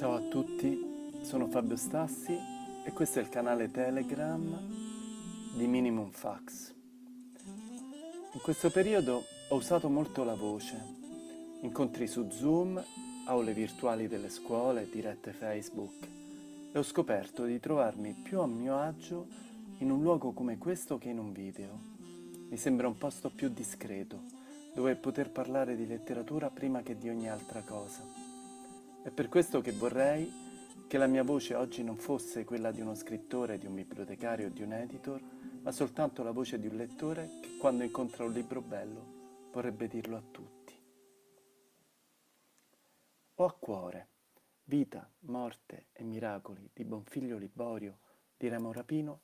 Ciao a tutti, sono Fabio Stassi e questo è il canale Telegram di Minimum Fax. In questo periodo ho usato molto la voce, incontri su Zoom, aule virtuali delle scuole, dirette Facebook e ho scoperto di trovarmi più a mio agio in un luogo come questo che in un video. Mi sembra un posto più discreto, dove poter parlare di letteratura prima che di ogni altra cosa. È per questo che vorrei che la mia voce oggi non fosse quella di uno scrittore, di un bibliotecario di un editor, ma soltanto la voce di un lettore che quando incontra un libro bello vorrebbe dirlo a tutti. Ho a cuore Vita, morte e miracoli di Bonfiglio Liborio di Remo Rapino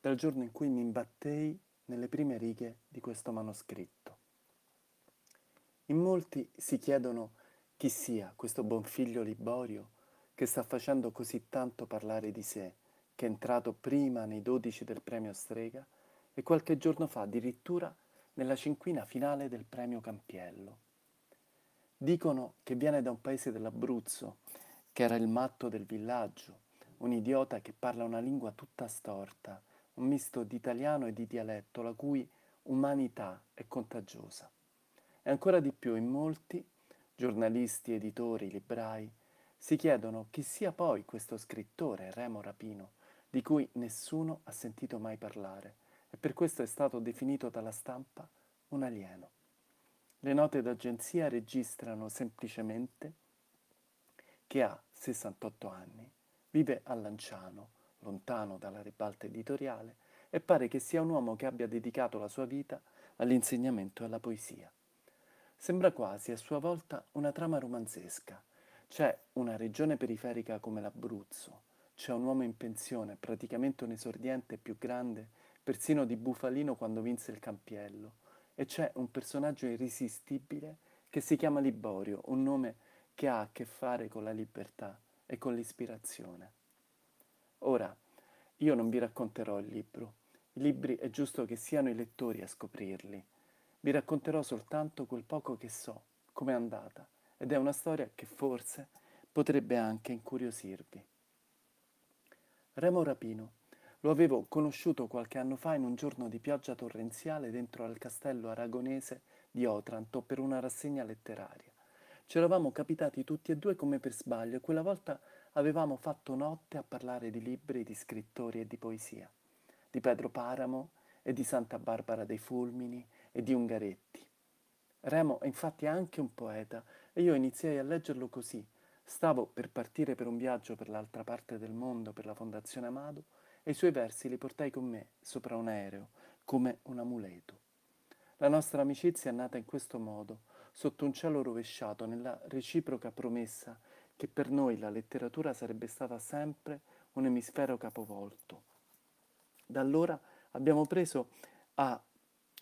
dal giorno in cui mi imbattei nelle prime righe di questo manoscritto. In molti si chiedono chi sia questo buon figlio Liborio che sta facendo così tanto parlare di sé, che è entrato prima nei dodici del premio Strega e qualche giorno fa addirittura nella cinquina finale del premio Campiello. Dicono che viene da un paese dell'Abruzzo, che era il matto del villaggio, un idiota che parla una lingua tutta storta, un misto di italiano e di dialetto, la cui umanità è contagiosa. E ancora di più in molti giornalisti, editori, librai, si chiedono chi sia poi questo scrittore, Remo Rapino, di cui nessuno ha sentito mai parlare e per questo è stato definito dalla stampa un alieno. Le note d'agenzia registrano semplicemente che ha 68 anni, vive a Lanciano, lontano dalla ribalta editoriale, e pare che sia un uomo che abbia dedicato la sua vita all'insegnamento e alla poesia. Sembra quasi a sua volta una trama romanzesca. C'è una regione periferica come l'Abruzzo, c'è un uomo in pensione, praticamente un esordiente più grande persino di Bufalino quando vinse il Campiello, e c'è un personaggio irresistibile che si chiama Liborio, un nome che ha a che fare con la libertà e con l'ispirazione. Ora, io non vi racconterò il libro. I libri è giusto che siano i lettori a scoprirli vi racconterò soltanto quel poco che so, com'è andata, ed è una storia che forse potrebbe anche incuriosirvi. Remo Rapino lo avevo conosciuto qualche anno fa in un giorno di pioggia torrenziale dentro al castello aragonese di Otranto per una rassegna letteraria. Ci eravamo capitati tutti e due come per sbaglio e quella volta avevamo fatto notte a parlare di libri, di scrittori e di poesia, di Pedro Paramo e di Santa Barbara dei Fulmini e di Ungaretti. Remo è infatti anche un poeta e io iniziai a leggerlo così. Stavo per partire per un viaggio per l'altra parte del mondo per la Fondazione Amado e i suoi versi li portai con me sopra un aereo, come un amuleto. La nostra amicizia è nata in questo modo, sotto un cielo rovesciato, nella reciproca promessa che per noi la letteratura sarebbe stata sempre un emisfero capovolto. Da allora abbiamo preso a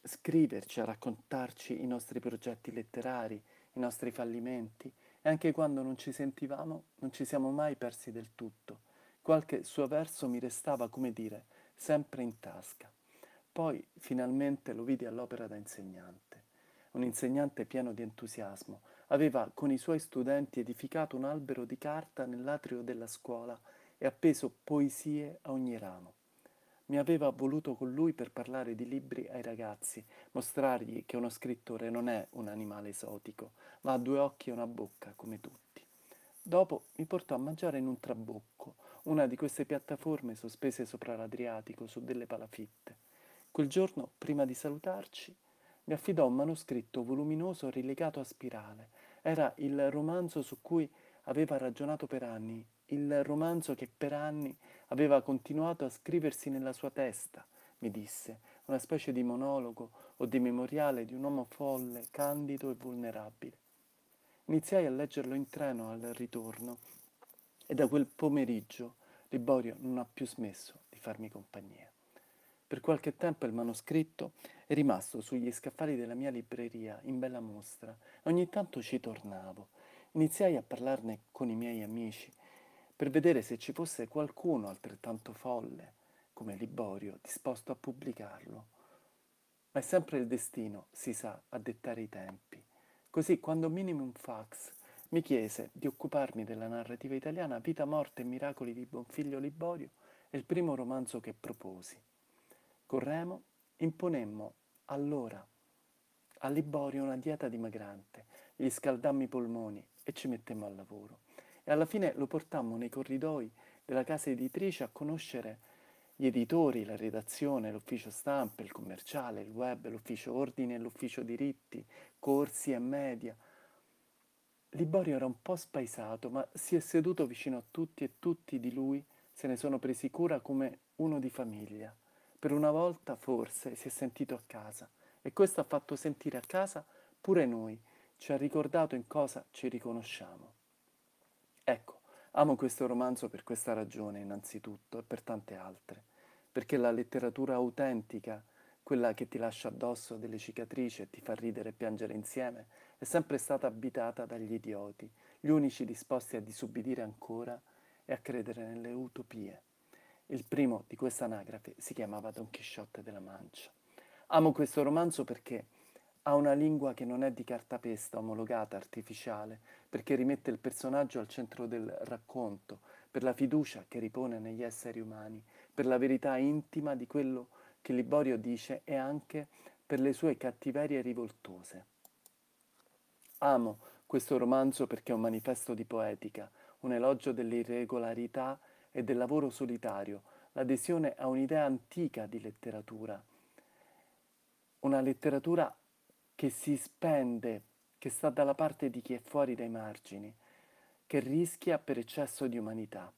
scriverci, a raccontarci i nostri progetti letterari, i nostri fallimenti e anche quando non ci sentivamo non ci siamo mai persi del tutto. Qualche suo verso mi restava, come dire, sempre in tasca. Poi finalmente lo vidi all'opera da insegnante. Un insegnante pieno di entusiasmo. Aveva con i suoi studenti edificato un albero di carta nell'atrio della scuola e appeso poesie a ogni ramo. Mi aveva voluto con lui per parlare di libri ai ragazzi, mostrargli che uno scrittore non è un animale esotico, ma ha due occhi e una bocca come tutti. Dopo mi portò a mangiare in un trabocco, una di queste piattaforme sospese sopra l'Adriatico su delle palafitte. Quel giorno, prima di salutarci, mi affidò un manoscritto voluminoso rilegato a spirale. Era il romanzo su cui aveva ragionato per anni, il romanzo che per anni aveva continuato a scriversi nella sua testa, mi disse, una specie di monologo o di memoriale di un uomo folle, candido e vulnerabile. Iniziai a leggerlo in treno al ritorno e da quel pomeriggio Liborio non ha più smesso di farmi compagnia. Per qualche tempo il manoscritto è rimasto sugli scaffali della mia libreria in bella mostra e ogni tanto ci tornavo. Iniziai a parlarne con i miei amici per vedere se ci fosse qualcuno altrettanto folle come Liborio disposto a pubblicarlo. Ma è sempre il destino, si sa, a dettare i tempi. Così quando Minimum Fax mi chiese di occuparmi della narrativa italiana Vita, morte e miracoli di Bonfiglio Liborio, è il primo romanzo che proposi. Con Remo imponemmo allora a Liborio una dieta dimagrante, gli scaldammo i polmoni e ci mettemmo al lavoro. E alla fine lo portammo nei corridoi della casa editrice a conoscere gli editori, la redazione, l'ufficio stampa, il commerciale, il web, l'ufficio ordine l'ufficio diritti, corsi e media. Liborio era un po' spaesato, ma si è seduto vicino a tutti e tutti di lui se ne sono presi cura come uno di famiglia. Per una volta, forse, si è sentito a casa e questo ha fatto sentire a casa pure noi, ci ha ricordato in cosa ci riconosciamo. Ecco, amo questo romanzo per questa ragione innanzitutto e per tante altre, perché la letteratura autentica, quella che ti lascia addosso delle cicatrici e ti fa ridere e piangere insieme, è sempre stata abitata dagli idioti, gli unici disposti a disubbidire ancora e a credere nelle utopie. Il primo di questa anagrafe si chiamava Don Chisciotte della Mancia. Amo questo romanzo perché ha una lingua che non è di cartapesta omologata, artificiale, perché rimette il personaggio al centro del racconto, per la fiducia che ripone negli esseri umani, per la verità intima di quello che Liborio dice e anche per le sue cattiverie rivoltose. Amo questo romanzo perché è un manifesto di poetica, un elogio dell'irregolarità e del lavoro solitario, l'adesione a un'idea antica di letteratura, una letteratura che si spende, che sta dalla parte di chi è fuori dai margini, che rischia per eccesso di umanità.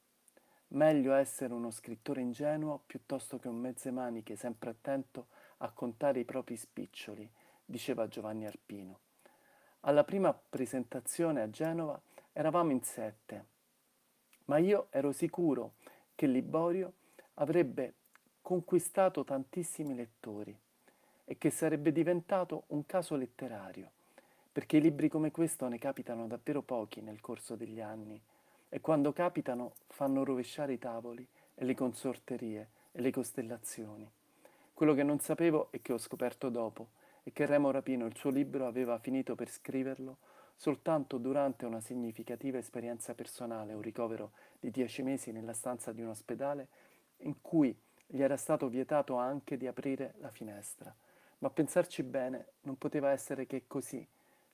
Meglio essere uno scrittore ingenuo piuttosto che un mezzemaniche sempre attento a contare i propri spiccioli, diceva Giovanni Arpino. Alla prima presentazione a Genova eravamo in sette, ma io ero sicuro che Liborio avrebbe conquistato tantissimi lettori e che sarebbe diventato un caso letterario, perché libri come questo ne capitano davvero pochi nel corso degli anni e quando capitano fanno rovesciare i tavoli e le consorterie e le costellazioni. Quello che non sapevo e che ho scoperto dopo è che Remo Rapino il suo libro aveva finito per scriverlo soltanto durante una significativa esperienza personale, un ricovero di dieci mesi nella stanza di un ospedale in cui gli era stato vietato anche di aprire la finestra ma pensarci bene non poteva essere che così,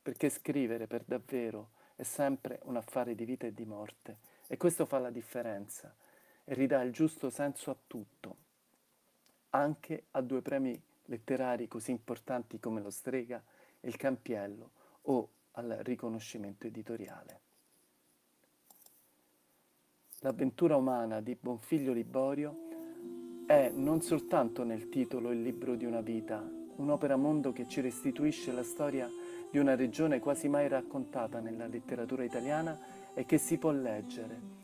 perché scrivere per davvero è sempre un affare di vita e di morte, e questo fa la differenza e ridà il giusto senso a tutto, anche a due premi letterari così importanti come lo Strega e il Campiello o al riconoscimento editoriale. L'avventura umana di Bonfiglio Liborio è non soltanto nel titolo il libro di una vita, un'opera mondo che ci restituisce la storia di una regione quasi mai raccontata nella letteratura italiana e che si può leggere.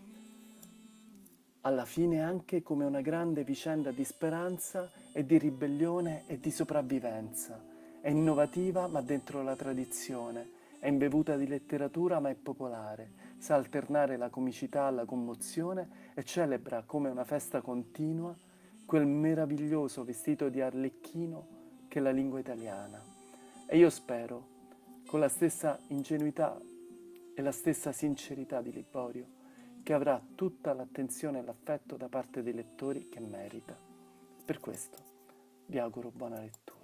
Alla fine anche come una grande vicenda di speranza e di ribellione e di sopravvivenza. È innovativa ma dentro la tradizione, è imbevuta di letteratura ma è popolare, sa alternare la comicità alla commozione e celebra come una festa continua quel meraviglioso vestito di arlecchino che la lingua italiana. E io spero, con la stessa ingenuità e la stessa sincerità di Liborio, che avrà tutta l'attenzione e l'affetto da parte dei lettori che merita. Per questo vi auguro buona lettura.